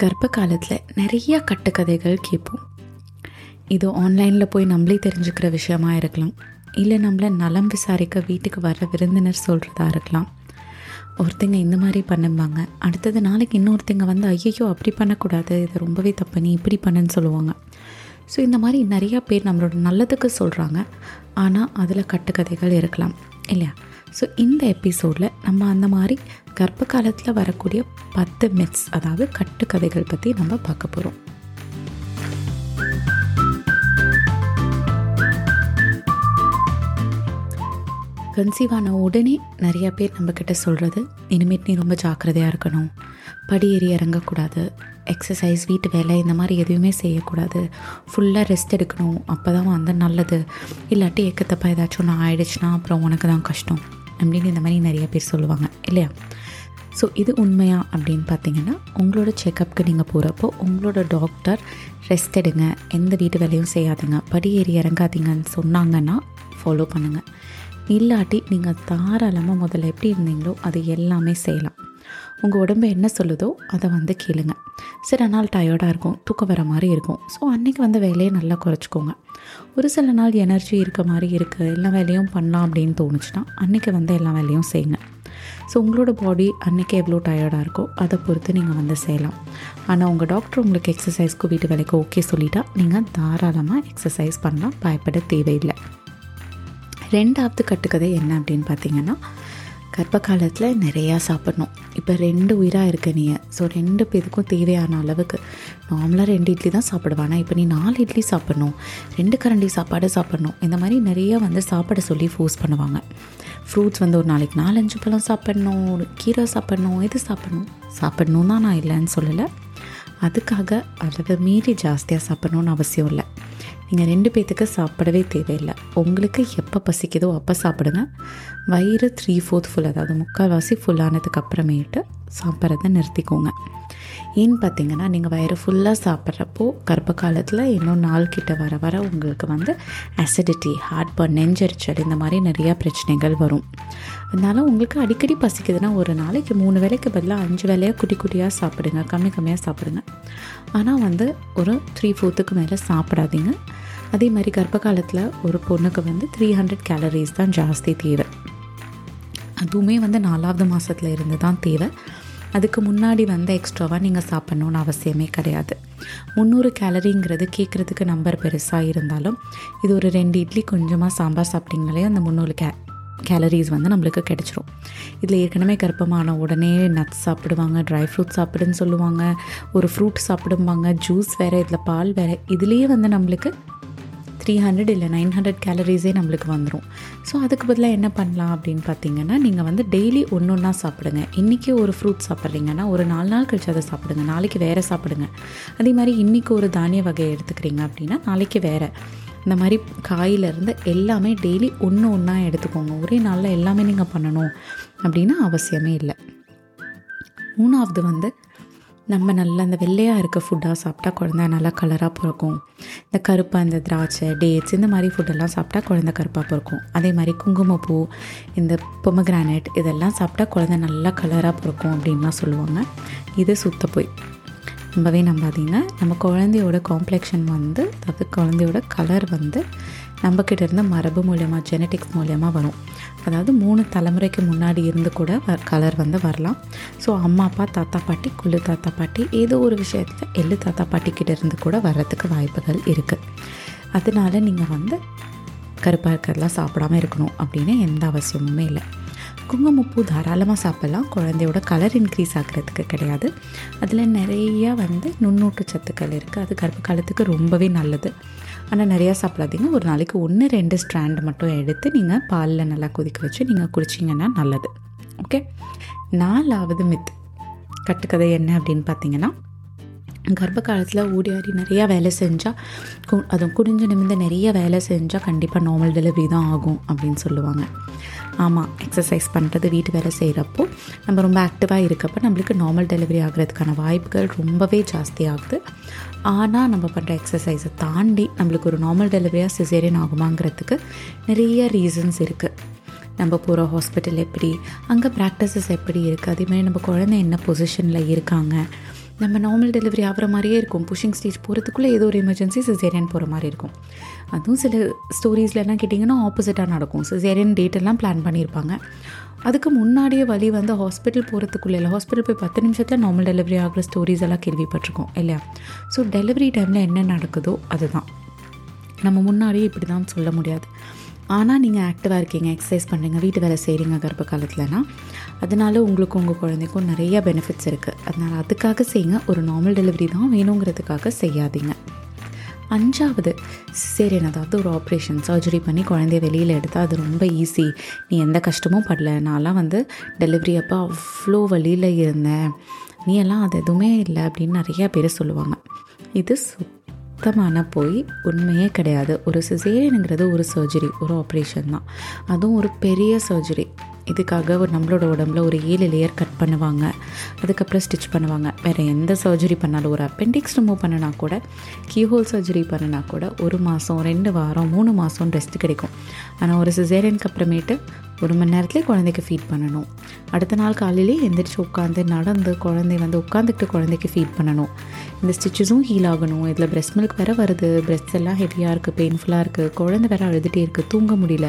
கர்ப்ப காலத்தில் நிறைய கட்டுக்கதைகள் கேட்போம். இது ஆன்லைனில் போய் நம்மளே தெரிஞ்சுக்கிற விஷயமா இருக்கலாம். இல்லை நம்மளை நலம் விசாரிக்க வீட்டுக்கு வர விருந்தினர் சொல்கிறதா இருக்கலாம். ஒருத்தங்க இந்த மாதிரி பண்ணுவாங்க அடுத்தது நாளைக்கு இன்னொருத்தங்க வந்து ஐயோ அப்படி பண்ணக்கூடாது. இது ரொம்பவே தப்பு. நீ இப்படி பண்ணுன்னு சொல்லுவாங்க. ஸோ இந்த மாதிரி நிறையா பேர் நம்மளோட நல்லதுக்கு சொல்கிறாங்க ஆனால் அதில் கட்டுக்கதைகள் இருக்கலாம். இல்லையா? ஸோ இந்த எபிசோடில் நம்ம அந்த மாதிரி கர்ப்ப காலத்தில் வரக்கூடிய பத்து மித்ஸ் அதாவது கட்டுக்கதைகள் பற்றி நம்ம பார்க்க போகிறோம் கன்சீவ் ஆன உடனே நிறைய பேர் நம்மக்கிட்ட சொல்கிறது இனிமேட் நீ ரொம்ப ஜாக்கிரதையாக இருக்கணும். படி ஏறி இறங்கக்கூடாது. எக்ஸசைஸ் வீட்டு வேலை இந்த மாதிரி எதுவுமே செய்யக்கூடாது. ஃபுல்லாக ரெஸ்ட் எடுக்கணும். அப்போ தான் வந்து நல்லது. இல்லாட்டி எக்கத்தப்பா ஏதாச்சும் ஒன்று ஆயிடுச்சுன்னா அப்புறம் உனக்கு தான் கஷ்டம். அப்படின்னு இந்த மாதிரி நிறைய பேர் சொல்லுவாங்க இல்லையா? ஸோ இது உண்மையா அப்படின்னு பார்த்தீங்கன்னா உங்களோட செக்கப்புக்கு நீங்கள் போகிறப்போ உங்களோட டாக்டர் ரெஸ்ட் எடுங்க எந்த வீட்டு வேலையும் செய்யாதுங்க படி ஏறி இறங்காதீங்கன்னு சொன்னாங்கன்னா ஃபாலோ பண்ணுங்கள் இல்லாட்டி நீங்கள் தாராளமாக முதல்ல எப்படி இருந்தீங்களோ அது எல்லாமே செய்யலாம். உங்கள் உடம்பு என்ன சொல்லுதோ அதை வந்து கேளுங்க. சில நாள் டயர்டாக இருக்கும் தூக்கம் வர மாதிரி இருக்கும். ஸோ அன்றைக்கி வந்து வேலையை நல்லா குறைச்சிக்கோங்க. ஒரு சில நாள் எனர்ஜி இருக்க மாதிரி இருக்குது எல்லா வேலையும் பண்ணலாம் அப்படின்னு தோணுச்சுன்னா அன்றைக்கி வந்து எல்லா வேலையும் செய்யுங்க. ஸோ உங்களோட பாடி அன்றைக்கி எவ்வளோ டயர்டாக இருக்கோ அதை பொறுத்து நீங்கள் வந்து செய்யலாம். ஆனால் உங்கள் டாக்டர் உங்களுக்கு எக்ஸசைஸ்க்கு வீட்டு வேலைக்கு ஓகே சொல்லிட்டா நீங்கள் தாராளமாக எக்ஸசைஸ் பண்ணலாம் பயப்பட தேவையில்லை. ரெண்டாவது கட்டுக்கதை என்ன அப்படின்னு பார்த்தீங்கன்னா கர்ப்ப காலத்தில் நிறையா சாப்பிட்ணும். இப்போ ரெண்டு உயிராக இருக்க நீ ஸோ ரெண்டு பேருக்கும் தேவையான அளவுக்கு. நார்மலாக ரெண்டு இட்லி தான் சாப்பிடுவானா? இப்போ நீ நாலு இட்லி சாப்பிட்ணும். ரெண்டு கரண்டி சாப்பாடு சாப்பிட்ணும். இந்த மாதிரி நிறையா வந்து சாப்பிட சொல்லி ஃபோர்ஸ் பண்ணுவாங்க. ஃப்ரூட்ஸ் வந்து ஒரு நாளைக்கு நாலஞ்சு பழம் சாப்பிட்ணும் ஒரு கீரை சாப்பிட்ணும் எது சாப்பிட்ணும்? சாப்பிட்ணும் தான் நான் இல்லைன்னு சொல்லலை. அதுக்காக அளவை மீறி ஜாஸ்தியாக சாப்பிட்ணுன்னு அவசியம் இல்லை. நீங்கள் ரெண்டு பேர்த்துக்கு சாப்பிடவே தேவையில்லை. உங்களுக்கு எப்போ பசிக்குதோ அப்போ சாப்பிடுங்க. வயிறு த்ரீ ஃபோர்த் ஃபுல் அதாவது முக்கால்வாசி ஃபுல்லானதுக்கு அப்புறமேட்டு சாப்பிட்றத நிறுத்திக்கோங்க. ஏன்னு பார்த்தீங்கன்னா நீங்கள் வயிறு ஃபுல்லாக சாப்பிட்றப்போ கர்ப்ப காலத்தில் இன்னும் நாள் கிட்ட வர வர உங்களுக்கு வந்து அசிடிட்டி ஹார்ட் பர்ன் நெஞ்சரிச்சல் இந்த மாதிரி நிறையா பிரச்சனைகள் வரும். அதனால் உங்களுக்கு அடிக்கடி பசிக்குதுன்னா ஒரு நாளைக்கு மூணு வேலைக்கு பதிலாக அஞ்சு வேலையாக குட்டி குட்டியாக சாப்பிடுங்க கம்மி கம்மியாக சாப்பிடுங்க. ஆனால் வந்து ஒரு த்ரீ ஃபோர்த்துக்கு மேலே சாப்பிடாதீங்க. அதே மாதிரி கர்ப்ப காலத்தில் ஒரு பொண்ணுக்கு வந்து த்ரீ ஹண்ட்ரட் கேலரிஸ் தான் ஜாஸ்தி தேவை. அதுவுமே வந்து நாலாவது மாதத்தில் இருந்து தான் தேவை. அதுக்கு முன்னாடி வந்து எக்ஸ்ட்ராவாக நீங்கள் சாப்பிட்ணுன்னு அவசியமே கிடையாது. முந்நூறு கேலரிங்கிறது கேட்குறதுக்கு நம்பர் பெருசாக இருந்தாலும் இது ஒரு ரெண்டு இட்லி கொஞ்சமாக சாம்பார் சாப்பிட்டீங்களே அந்த முந்நூறு கே கேலரிஸ் வந்து நம்மளுக்கு கிடச்சிரும். இதில் ஏற்கனவே கர்ப்பமான உடனே நட்ஸ் சாப்பிடுவாங்க ட்ரை ஃப்ரூட் சாப்பிடுன்னு சொல்லுவாங்க ஒரு ஃப்ரூட் சாப்பிடுவாங்க ஜூஸ் வேறு இதில் பால் வேறு இதுலேயே வந்து நம்மளுக்கு த்ரீ ஹண்ட்ரட் இல்லை நைன் ஹண்ட்ரட் கேலரிஸே நம்மளுக்கு வந்துடும் ஸோ அதுக்கு பதிலாக என்ன பண்ணலாம் அப்படின்னு பார்த்தீங்கன்னா நீங்கள் வந்து டெய்லி ஒன்று ஒன்றா சாப்பிடுங்க. இன்றைக்கி ஒரு ஃப்ரூட் சாப்பிட்றீங்கன்னா ஒரு நாலு நாள் கழிச்சு அதை சாப்பிடுங்க. நாளைக்கு வேறு சாப்பிடுங்க. அதே மாதிரி இன்றைக்கி ஒரு தானிய வகையை எடுத்துக்கிறீங்க அப்படின்னா நாளைக்கு வேறு. இந்த மாதிரி காயிலிருந்து எல்லாமே டெய்லி ஒன்று ஒன்றா எடுத்துக்கோங்க. ஒரே நாளில் எல்லாமே நீங்கள் பண்ணணும் அப்படின்னு அவசியமே இல்லை. மூணாவது வந்து நம்ம நல்லா அந்த வெள்ளையாக இருக்க ஃபுட்டாக சாப்பிட்டா குழந்த நல்லா கலராக பிறக்கும். இந்த கருப்பாக இந்த திராட்சை டேட்ஸ் இந்த மாதிரி ஃபுட்டெல்லாம் சாப்பிட்டா குழந்த கருப்பாக பிறக்கும். அதே மாதிரி குங்குமப்பூ இந்த பொமக்ரானட் இதெல்லாம் சாப்பிட்டா குழந்த நல்லா கலராக பிறக்கும் அப்படின்லாம் சொல்லுவாங்க. இது சுத்த போய். நம்பவே நம்பாதீங்க நம்ம குழந்தையோட காம்ப்ளெக்ஷன் வந்து அதாவது குழந்தையோட கலர் வந்து நம்மக்கிட்ட இருந்த மரபு மூலயமா ஜெனட்டிக்ஸ் மூலயமா வரும். அதாவது மூணு தலைமுறைக்கு முன்னாடி இருந்து கூட கலர் வந்து வரலாம். ஸோ அம்மா அப்பா தாத்தா பாட்டி குள்ளு தாத்தா பாட்டி ஏதோ ஒரு விஷயத்தில் எள்ளு தாத்தா பாட்டிக்கிட்ட இருந்து கூட வர்றதுக்கு வாய்ப்புகள் இருக்குது அதனால நீங்கள் வந்து கருப்பாக இருக்கிறதெல்லாம் சாப்பிடாமல் இருக்கணும் அப்படின்னு எந்த அவசியமுமே இல்லை. குங்குமப்பூ தாராளமாக சாப்பிட்லாம். குழந்தையோட கலர் இன்க்ரீஸ் ஆகிறதுக்கு கிடையாது. அதில் நிறையா வந்து நுண்ணூட்டு சத்துக்கள் இருக்குது அது கர்ப்ப காலத்துக்கு ரொம்பவே நல்லது. ஆனால் நிறையா சாப்பிடாதீங்க. ஒரு நாளைக்கு ஒன்று ரெண்டு ஸ்ட்ராண்ட் மட்டும் எடுத்து நீங்கள் பாலில் நல்லா கொதிக்க வச்சு நீங்கள் குடிச்சிங்கன்னா நல்லது. ஓகே நாலாவது மித் கட்டுக்கதை என்ன அப்படின்னு பார்த்தீங்கன்னா கர்ப்ப காலத்தில் ஓடி ஆடி நிறையா வேலை செஞ்சால் கு அதுவும் குடிஞ்சு நிமிந்து நிறைய வேலை செஞ்சால் கண்டிப்பாக நார்மல் டெலிவரி தான் ஆகும் அப்படின்னு சொல்லுவாங்க. ஆமாம் எக்ஸசைஸ் பண்ணுறது வீட்டு வேலை செய்கிறப்போ நம்ம ரொம்ப ஆக்டிவாக இருக்கப்போ நம்மளுக்கு நார்மல் டெலிவரி ஆகிறதுக்கான வாய்ப்புகள் ரொம்பவே ஜாஸ்தி ஆகுது. ஆனால் நம்ம பண்ணுற எக்ஸசைஸை தாண்டி நம்மளுக்கு ஒரு நார்மல் டெலிவரியாக சிசேரியன் ஆகுமாங்கிறதுக்கு நிறைய ரீசன்ஸ் இருக்குது நம்ம போகிற ஹாஸ்பிட்டல் எப்படி அங்கே ப்ராக்டிசஸ் எப்படி இருக்குது அதேமாதிரி நம்ம குழந்தை என்ன பொசிஷனில் இருக்காங்க நம்ம நார்மல் டெலிவரி ஆகிற மாதிரியே இருக்கும். புஷிங் ஸ்டேஜ் போகிறதுக்குள்ளே ஏதோ ஒரு எமர்ஜென்சி சிசேரியன் போகிற மாதிரி இருக்கும். அதுவும் சில ஸ்டோரிஸ்லாம் கேட்டிங்கன்னா ஆப்போசிட்டாக நடக்கும். சிசேரியன் டேட்டெல்லாம் பிளான் பண்ணியிருப்பாங்க. அதுக்கு முன்னாடியே வழி வந்து ஹாஸ்பிட்டல் போகிறதுக்குள்ளே இல்லை ஹாஸ்பிட்டல் போய் பத்து நிமிஷத்தில் நார்மல் டெலிவரி ஆகிற ஸ்டோரிஸ் எல்லாம் கேள்விப்பட்டிருக்கோம் இல்லையா? ஸோ டெலிவரி டைமில் என்ன நடக்குதோ அதுதான். நம்ம முன்னாடியே இப்படி தான் சொல்ல முடியாது. ஆனால் நீங்கள் ஆக்டிவாக இருக்கீங்க எக்ஸசைஸ் பண்ணுறீங்க வீட்டு வேலை செய்கிறீங்க கர்ப்ப காலத்தில்னா அதனால உங்களுக்கும் உங்கள் குழந்தைக்கும் நிறைய பெனிஃபிட்ஸ் இருக்குது அதனால் அதுக்காக செய்யுங்க. ஒரு நார்மல் டெலிவரி தான் வேணுங்கிறதுக்காக செய்யாதீங்க. அஞ்சாவது சிசேரியன் அதாவது ஒரு ஆப்ரேஷன் சர்ஜரி பண்ணி குழந்தைய வெளியில் எடுத்தால் அது ரொம்ப ஈஸி நீ எந்த கஷ்டமும் படல. நான்லாம் வந்து டெலிவரி அப்போ அவ்வளோ வழியில் இருந்தேன். நீ எல்லாம் அது எதுவுமே இல்லை அப்படின்னு நிறையா பேர் சொல்லுவாங்க. இது சுத்தமான போய் உண்மையே கிடையாது. ஒரு சிசேரியனுங்கிறது ஒரு சர்ஜரி ஒரு ஆப்ரேஷன் தான். அதுவும் ஒரு பெரிய சர்ஜரி இதுக்காக ஒரு நம்மளோட உடம்புல ஒரு ஏழு லேயர் கட் பண்ணுவாங்க. அதுக்கப்புறம் ஸ்டிச் பண்ணுவாங்க. வேறு எந்த சர்ஜரி பண்ணாலும் ஒரு அப்பெண்டிக்ஸ் ரிமூவ் பண்ணினா கூட கீஹோல் சர்ஜரி பண்ணினா கூட ஒரு மாதம் ரெண்டு வாரம் மூணு மாதம் ரெஸ்ட் கிடைக்கும். ஆனால் ஒரு சிசேரியனுக்கு அப்புறமேட்டு ஒரு மணி நேரத்துலேயே குழந்தைக்கு ஃபீட் பண்ணணும். அடுத்த நாள் காலையிலேயே எந்திரிச்சு உட்காந்து நடந்து குழந்தை வந்து உட்காந்துக்கிட்டு குழந்தைக்கு ஃபீட் பண்ணணும். இந்த ஸ்டிச்சஸும் ஹீல் ஆகணும். இதில் பிரெஸ்ட் மில்க் வேறு வருது. பிரெஸ்ட் எல்லாம் ஹெவியாக இருக்குது பெயின்ஃபுல்லாக இருக்குது குழந்தை வேறு அழுதுகிட்டே இருக்குது தூங்க முடியல.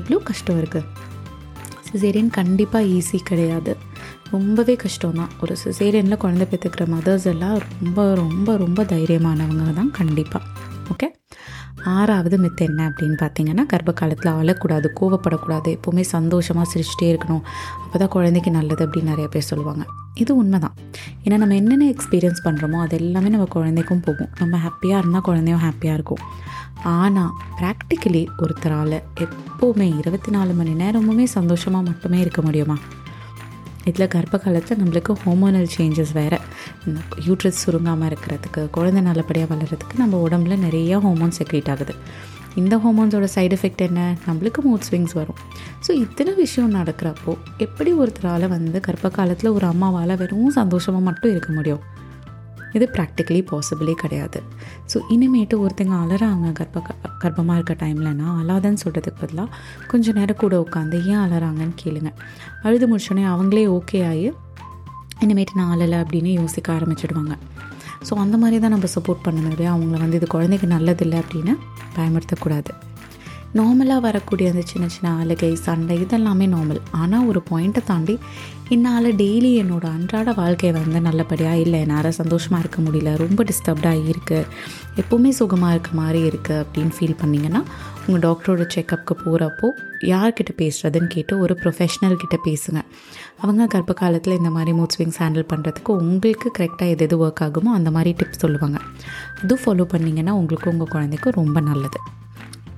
எவ்வளோ கஷ்டம் இருக்குது சிசேரியன் கண்டிப்பாக ஈஸி கிடையாது. ரொம்பவே கஷ்டம் தான் ஒரு சிசேரியனில் குழந்தை பெற்றுக்கிற மதர்ஸ் எல்லாம் ரொம்ப ரொம்ப ரொம்ப தைரியமானவங்க தான் கண்டிப்பாக ஓகே ஆறாவது மித்து என்ன அப்படின்னு பார்த்தீங்கன்னா கர்ப்ப காலத்தில் அழக்கூடாது கோவப்படக்கூடாது எப்போவுமே சந்தோஷமாக சிரிச்சிட்டே இருக்கணும். அப்போ தான் குழந்தைக்கு நல்லது அப்படின்னு நிறைய பேர் சொல்லுவாங்க. இது உண்மை தான் ஏன்னா நம்ம என்னென்ன எக்ஸ்பீரியன்ஸ் பண்ணுறோமோ அது எல்லாமே நம்ம குழந்தைக்கும் போகும். நம்ம ஹாப்பியாக இருந்தால் குழந்தையும் ஹாப்பியாக இருக்கும். ஆனால் ப்ராக்டிக்கலி ஒருத்தரால் எப்போவுமே இருபத்தி நாலு மணி நேரமுமே சந்தோஷமாக மட்டுமே இருக்க முடியுமா? இதில் கர்ப்ப காலத்தில் நம்மளுக்கு ஹோமோனல் சேஞ்சஸ் வேறு. இந்த யூட்ரஸ் சுருங்காமல் இருக்கிறதுக்கு குழந்தை நல்லபடியாக வளர்கிறதுக்கு நம்ம உடம்புல நிறைய ஹோமோன்ஸ் செக்ரேட் ஆகுது. இந்த ஹோமோன்ஸோட சைடு எஃபெக்ட் என்ன? நம்மளுக்கு மூட் ஸ்விங்ஸ் வரும். ஸோ இத்தனை விஷயம் நடக்கிறப்போ எப்படி ஒருத்தரால் வந்து கர்ப்ப காலத்தில் ஒரு அம்மாவால் வெறும் சந்தோஷமாக மட்டும் இருக்க முடியும்? இது ப்ராக்டிக்கலி பாசிபிளே கிடையாது. ஸோ இனிமேட்டு ஒருத்தங்க அலறாங்க கர்ப்ப கர்ப்பமாக இருக்க டைம்லனா அழாதன்னு சொல்கிறதுக்கு பதிலாக கொஞ்சம் நேரம் கூட உட்காந்து ஏன் அலறாங்கன்னு கேளுங்க. அழுது முடிச்சோடனே அவங்களே ஓகே ஆகி இனிமேட்டு நான் அழலை அப்படின்னு யோசிக்க ஆரம்பிச்சிடுவாங்க. ஸோ அந்த மாதிரி தான் நம்ம சப்போர்ட் பண்ணணும் இல்லையா? அவங்கள வந்து இது குழந்தைக்கு நல்லதில்லை அப்படின்னு பயமுறுத்தக்கூடாது. நார்மலாக வரக்கூடிய அந்த சின்ன சின்ன அழுகை சண்டை இதெல்லாமே நார்மல் ஆனால் ஒரு பாயிண்ட்டை தாண்டி என்னால் டெய்லி என்னோடய அன்றாட வாழ்க்கை வந்து நல்லபடியாக இல்லை. என்னால் சந்தோஷமாக இருக்க முடியல. ரொம்ப டிஸ்டர்ப்டாக இருக்குது எப்போவுமே சுகமாக இருக்க மாதிரி இருக்குது அப்படின்னு ஃபீல் பண்ணிங்கன்னா உங்கள் டாக்டரோட செக்கப்புக்கு போகிறப்போ யார்கிட்ட பேசுகிறதுன்னு கேட்டு ஒரு ப்ரொஃபஷ்னல் கிட்ட பேசுங்க. அவங்க கர்ப்ப காலத்தில் இந்த மாதிரி மூட் ஸ்விங்ஸ் ஹேண்டில் பண்ணுறதுக்கு உங்களுக்கு கரெக்டாக எது எது ஒர்க் ஆகுமோ அந்த மாதிரி டிப்ஸ் சொல்லுவாங்க. அதுவும் ஃபாலோ பண்ணிங்கன்னா உங்களுக்கு உங்கள் குழந்தைக்கு ரொம்ப நல்லது.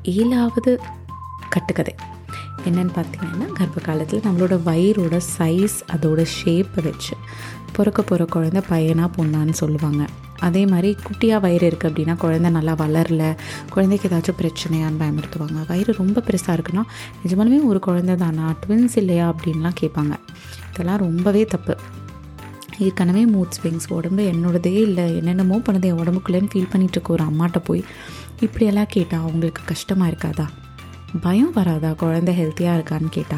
ஏழாவது கட்டுக்கதை. என்னென்னு பார்த்தீங்கன்னா கர்ப்ப காலத்தில் நம்மளோட வயிறோட சைஸ் அதோட ஷேப்பை வச்சு பிறக்க போகிற குழந்த பையனாக பொண்ணான்னு சொல்லுவாங்க. அதே மாதிரி குட்டியாக வயிறு இருக்குது அப்படின்னா குழந்தை நல்லா வளரல குழந்தைக்கு ஏதாச்சும் பிரச்சனையான்னு பயமுறுத்துவாங்க. வயிறு ரொம்ப பெருசாக இருக்குன்னா நிஜமாலுமே ஒரு குழந்தை தானா? ட்வின்ஸ் இல்லையா? அப்படின்லாம் கேட்பாங்க. இதெல்லாம் ரொம்பவே தப்பு. ஏற்கனவே மூட் ஸ்விங்ஸ் உடம்பு என்னோடதே இல்லை என்னென்னமோ பண்ணது என் உடம்புக்குள்ளேன்னு ஃபீல் பண்ணிகிட்டு இருக்க ஒரு அம்மாட்ட போய் இப்படியெல்லாம் கேட்டால் அவங்களுக்கு கஷ்டமாக இருக்காதா? பயம் வராதா? குழந்தை ஹெல்த்தியாக இருக்கான்னு கேட்டா.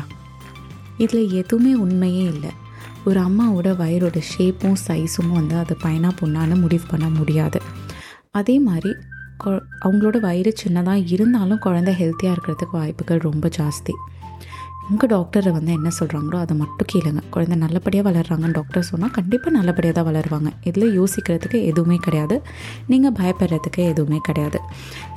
இதில் எதுவுமே உண்மையே இல்லை. ஒரு அம்மாவோட வயிறோட ஷேப்பும் சைஸும் வந்து அது பையனாக பொண்ணான்னு முடிவு பண்ண முடியாது. அதே மாதிரி கொ அவங்களோட வயிறு சின்னதாக இருந்தாலும் குழந்தை ஹெல்த்தியாக இருக்கிறதுக்கு வாய்ப்புகள் ரொம்ப ஜாஸ்தி. உங்கள் டாக்டரை வந்து என்ன சொல்கிறாங்களோ அதை மட்டும் கேளுங்க. குழந்தை நல்லபடியாக வளர்கிறாங்கன்னு டாக்டர் சொன்னால் கண்டிப்பாக நல்லபடியாக தான் வளருவாங்க. இதில் யோசிக்கிறதுக்கு எதுவுமே கிடையாது. நீங்கள் பயப்படுறதுக்கு எதுவுமே கிடையாது.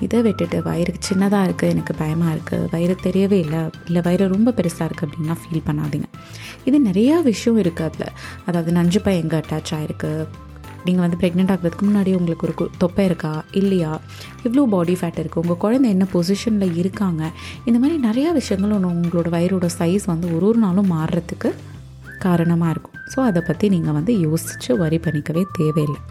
இதை விட்டுட்டு வயிறு சின்னதாக இருக்குது எனக்கு பயமாக இருக்குது வயிறு தெரியவே இல்லை இல்லை வயிறு ரொம்ப பெருசாக இருக்குது அப்படின்னா ஃபீல் பண்ணாதீங்க. இது நிறையா விஷயம் இருக்குது அதில். அதாவது நஞ்சு பை எங்கே அட்டாச் ஆகிருக்கு நீங்கள் வந்து ப்ரெக்னென்ட் ஆகிறதுக்கு முன்னாடி உங்களுக்கு ஒரு தொப்பை இருக்கா? இல்லையா? இவ்வளோ பாடி ஃபேட் இருக்குது உங்கள் குழந்தை என்ன பொசிஷனில் இருக்காங்க? இந்த மாதிரி நிறையா விஷயங்கள் ஒன்று உங்களோட வயிறோட சைஸ் வந்து ஒரு ஒரு நாளும் மாறுறதுக்கு காரணமாக இருக்கும். ஸோ அதை பற்றி நீங்கள் வந்து யோசித்து வரி பண்ணிக்கவே தேவையில்லை.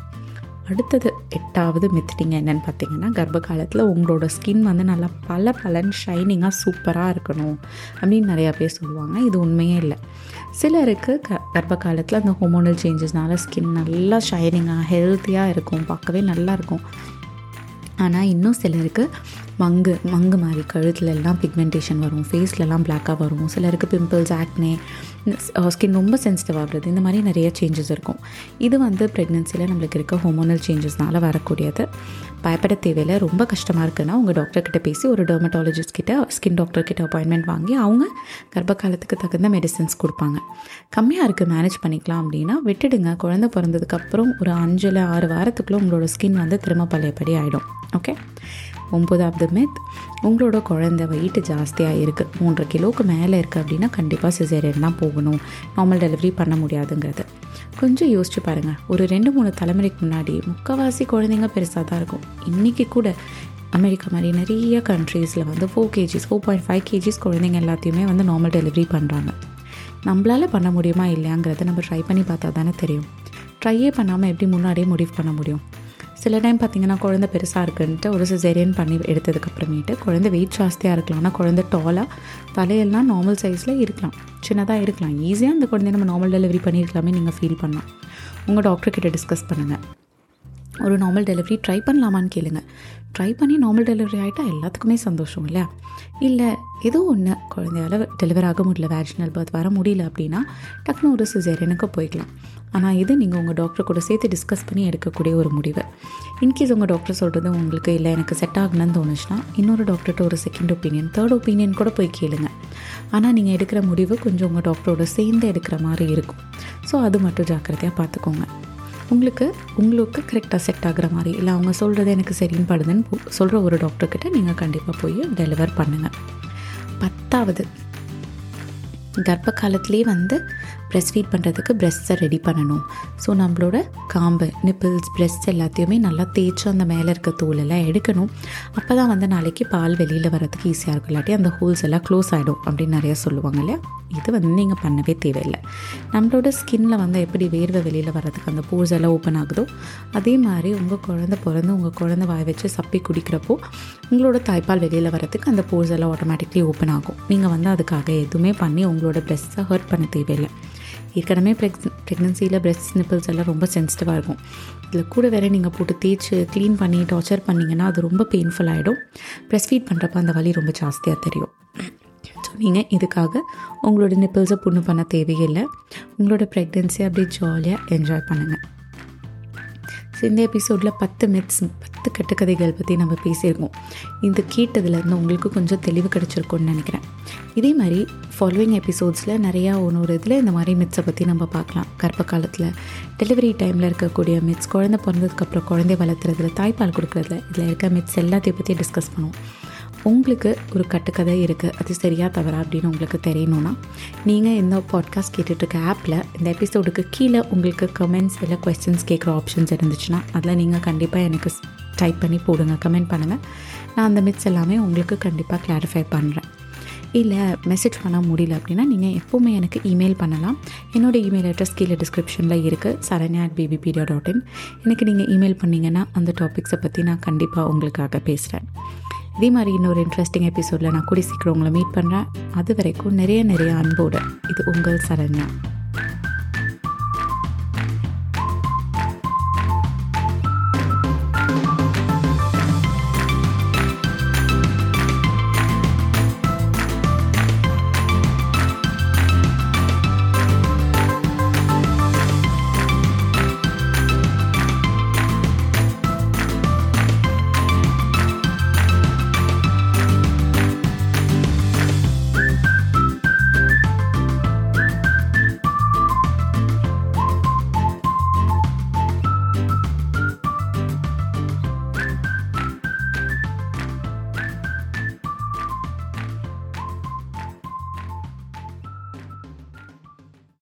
அடுத்தது எட்டாவது மெத்திட்டிங்க என்னென்னு பார்த்தீங்கன்னா கர்ப்ப காலத்தில் உங்களோட ஸ்கின் வந்து நல்லா பல பலன் ஷைனிங்காக சூப்பராக இருக்கணும் அப்படின்னு நிறையா பேர் சொல்லுவாங்க. இது உண்மையே இல்லை. சிலருக்கு க கர்ப்ப காலத்தில் அந்த ஹோமோனல் சேஞ்சஸ்னால ஸ்கின் நல்லா ஷைனிங்காக ஹெல்த்தியாக இருக்கும் பார்க்கவே நல்லா இருக்கும். ஆனால் இன்னும் சிலருக்கு மங்கு மங்கு மாதிரி கழுத்துலலாம் பிக்மெண்டேஷன் வரும் ஃபேஸ்லலாம் பிளாக்காக வரும். சிலருக்கு பிம்பிள்ஸ் ஆக்னே ஸ்கின் oh, ரொம்ப சென்சிட்டிவ் ஆகுறது. இந்த மாதிரி நிறைய சேஞ்சஸ் இருக்கும். இது வந்து ப்ரெக்னென்சியில் நம்மளுக்கு இருக்க ஹோமோனல் சேஞ்சஸ்னால வரக்கூடியது. பயப்பட தேவையில்லை. ரொம்ப கஷ்டமாக இருக்குன்னா உங்கள் டாக்டர்கிட்ட பேசி ஒரு டெர்மட்டாலஜிஸ்ட் கிட்ட ஸ்கின் டாக்டர் கிட்ட அப்பாயின்மெண்ட் வாங்கி அவங்க கர்ப்ப காலத்துக்கு தகுந்த மெடிசன்ஸ் கொடுப்பாங்க. கம்மியாக இருக்குது மேனேஜ் பண்ணிக்கலாம் அப்படின்னா விட்டுடுங்க. குழந்தை பிறந்ததுக்கப்புறம் ஒரு அஞ்சில் ஆறு வாரத்துக்குள்ளே உங்களோட ஸ்கின் வந்து திரும்ப பழையபடி ஆகிடும் ஓகே ஒம்பதாவது மெத் உங்களோட குழந்தை வெயிட் ஜாஸ்தியாக இருக்குது மூன்றரை கிலோவுக்கு மேலே இருக்குது அப்படின்னா கண்டிப்பாக சிசேரியன் தான் போகணும். நார்மல் டெலிவரி பண்ண முடியாதுங்கிறது. கொஞ்சம் யோசிச்சு பாருங்கள் ஒரு ரெண்டு மூணு தலைமுறைக்கு முன்னாடி முக்கால்வாசி குழந்தைங்க பெருசாக தான் இருக்கும். இன்றைக்கி கூட அமெரிக்கா மாதிரி நிறைய கண்ட்ரீஸில் வந்து four KGs four point five KGs குழந்தைங்க எல்லாத்தையுமே வந்து நார்மல் டெலிவரி பண்ணுறாங்க நம்மளால் பண்ண முடியுமா இல்லையாங்கிறத நம்ம ட்ரை பண்ணி பார்த்தா தானே தெரியும். ட்ரையே பண்ணாமல் எப்படி முன்னாடியே முடிவு பண்ண முடியும்? சில டைம் பார்த்திங்கன்னா குழந்தை பெருசாக இருக்குன்ட்டு ஒரு சிசேரியன் பண்ணி எடுத்ததுக்கப்புறமேட்டு குழந்தை வெயிட் ஜாஸ்தியாக இருக்கலாம். ஆனால் குழந்தை டாலாக தலையெல்லாம் நார்மல் சைஸில் இருக்கலாம். சின்னதாக இருக்கலாம். ஈஸியாக அந்த குழந்தைய நம்ம நார்மல் டெலிவரி பண்ணியிருக்கலாமே நீங்கள் ஃபீல் பண்ணலாம். உங்கள் டாக்டர்கிட்ட டிஸ்கஸ் பண்ணுங்கள் ஒரு நார்மல் டெலிவரி ட்ரை பண்ணலாமான்னு கேளுங்க. ட்ரை பண்ணி நார்மல் டெலிவரி ஆகிட்டால் எல்லாத்துக்குமே சந்தோஷம் இல்லையா? இல்லை ஏதோ ஒன்று குழந்தையால் டெலிவர் ஆக முடியல. வேஜினல் பர்த் வர முடியல அப்படின்னா டக்குனு ஒரு சிசேரியனுக்கு போய்க்கலாம். ஆனால் இது நீங்கள் உங்கள் டாக்டர் கூட சேர்த்து டிஸ்கஸ் பண்ணி எடுக்கக்கூடிய ஒரு முடிவு. இன்கேஸ் உங்கள் டாக்டர் சொல்கிறது உங்களுக்கு இல்லை எனக்கு செட் ஆகணும்னு தோணுச்சுன்னா இன்னொரு டாக்டர்கிட்ட ஒரு செகண்ட் ஒப்பீனியன் தேர்ட் ஒப்பீனியன் கூட போய் கேளுங்க. ஆனால் நீங்கள் எடுக்கிற முடிவு கொஞ்சம் உங்கள் டாக்டரோட சேர்ந்து எடுக்கிற மாதிரி இருக்கும். ஸோ அது மட்டும் ஜாக்கிரதையாக பார்த்துக்கோங்க உங்களுக்கு உங்களுக்கு கரெக்டாக செட் ஆகிற மாதிரி இல்லை அவங்க சொல்கிறது எனக்கு சரின்னு படுதுன்னு சொல்கிற ஒரு டாக்டர்கிட்ட நீங்கள் கண்டிப்பாக போய் டெலிவர் பண்ணுங்கள் பத்தாவது கர்ப்ப காலத்துலேயே வந்து ப்ரெஸ்ட் ஃபீட் பண்ணுறதுக்கு ப்ரெஸ்ட்டை ரெடி பண்ணணும். ஸோ நம்மளோட காம்பு நிப்பிள்ஸ் ப்ரெஸ்ட் எல்லாத்தையுமே நல்லா தேய்ச்சி அந்த மேலே இருக்க தோலெல்லாம் எடுக்கணும். அப்போ தான் வந்து நாளைக்கு பால் வெளியில் வரதுக்கு ஈஸியாக இருக்கும். இல்லாட்டி அந்த ஹோல்ஸ் எல்லாம் க்ளோஸ் ஆகிடும் அப்படின்னு நிறையா சொல்லுவாங்க இல்லையா? இது வந்து நீங்கள் பண்ணவே தேவையில்லை. நம்மளோட ஸ்கின்னில் வந்து எப்படி வேர்வை வெளியில் வர்றதுக்கு அந்த போர்ஸ் எல்லாம் ஓப்பன் ஆகுதோ அதே மாதிரி உங்கள் குழந்த பிறந்து உங்கள் குழந்த வாய் வச்சு சப்பி குடிக்கிறப்போ உங்களோட தாய்ப்பால் வெளியில் வரதுக்கு அந்த போர்ஸ் எல்லாம் ஆட்டோமேட்டிக்லி ஓப்பன் ஆகும். நீங்கள் வந்து அதுக்காக எதுவுமே பண்ணி உங்களோட ப்ரெஸ்ஸை ஹர்ட் பண்ண தேவையில்லை. ஏற்கனவே ப்ரெக் ப்ரெக்னன்சியில் பிரெஸ்ட் நிப்பிள்ஸ் எல்லாம் ரொம்ப சென்சிட்டிவாக இருக்கும். இதில் கூட வேறு நீங்கள் போட்டு தேய்ச்சி க்ளீன் பண்ணி டார்ச்சர் பண்ணிங்கன்னா அது ரொம்ப பெயின்ஃபுல் ஆகிடும் ப்ரெஸ் ஃபீட் பண்ணுறப்ப அந்த வலி ரொம்ப ஜாஸ்தியாக தெரியும். ஸோ நீங்கள் இதுக்காக உங்களோட நிப்பிள்ஸை புண்ணு பண்ண தேவையில்லை. உங்களோட ப்ரெக்னென்சி அப்படியே ஜாலியாக என்ஜாய் பண்ணுங்கள் இந்த எபிசோடில் பத்து மித்ஸ் பத்து கட்டுக்கதைகள் பற்றி நம்ம பேசியிருக்கோம். இந்த கேட்டதுலேருந்து உங்களுக்கு கொஞ்சம் தெளிவு கிடச்சிருக்கும்னு நினைக்கிறேன். இதே மாதிரி ஃபாலோவிங் எபிசோட்ஸில் நிறையா ஒன்று இதில் இந்த மாதிரி மித்ஸை பற்றி நம்ம பார்க்கலாம். கர்ப்ப காலத்தில் டெலிவரி டைமில் இருக்கக்கூடிய மித்ஸ் குழந்தை பிறந்ததுக்கப்புறம் குழந்தை வளர்த்துறதுல தாய்ப்பால் கொடுக்குறதுல இதில் இருக்க மித்ஸ் எல்லாத்தையும் பற்றி டிஸ்கஸ் பண்ணுவோம். உங்களுக்கு ஒரு கட்டுக்கதை இருக்குது அது சரியாக தவறா அப்படின்னு உங்களுக்கு தெரியணும்னா நீங்கள் இந்த பாட்காஸ்ட் கேட்டுட்ருக்க ஆப்பில் இந்த எபிசோடுக்கு கீழே உங்களுக்கு கமெண்ட்ஸ் இல்லை கொஸ்டின்ஸ் கேட்குற ஆப்ஷன்ஸ் இருந்துச்சுன்னா அதில் நீங்கள் கண்டிப்பாக எனக்கு டைப் பண்ணி போடுங்க கமெண்ட் பண்ணுங்கள் நான் அந்த மிட்ஸ் எல்லாமே உங்களுக்கு கண்டிப்பாக கிளாரிஃபை பண்ணுறேன் இல்லை மெசேஜ் பண்ண முடியல அப்படின்னா நீங்கள் எப்போவுமே எனக்கு இமெயில் பண்ணலாம். என்னோடய இமெயில் அட்ரஸ் கீழே டிஸ்கிரிப்ஷனில் இருக்குது சரண்யா அட் பிபிபீடியா டாட் இன் எனக்கு நீங்கள் இமெயில் பண்ணிங்கன்னா அந்த டாபிக்ஸை பற்றி நான் கண்டிப்பாக உங்களுக்காக பேசுகிறேன் இதே மாதிரி இன்னொரு இன்ட்ரெஸ்டிங் எபிசோடில் நான் கூடி சீக்கிரம் உங்களை மீட் பண்ணுறேன் அது வரைக்கும் நிறைய நிறைய அன்போடு. இது உங்கள் சரண்யா.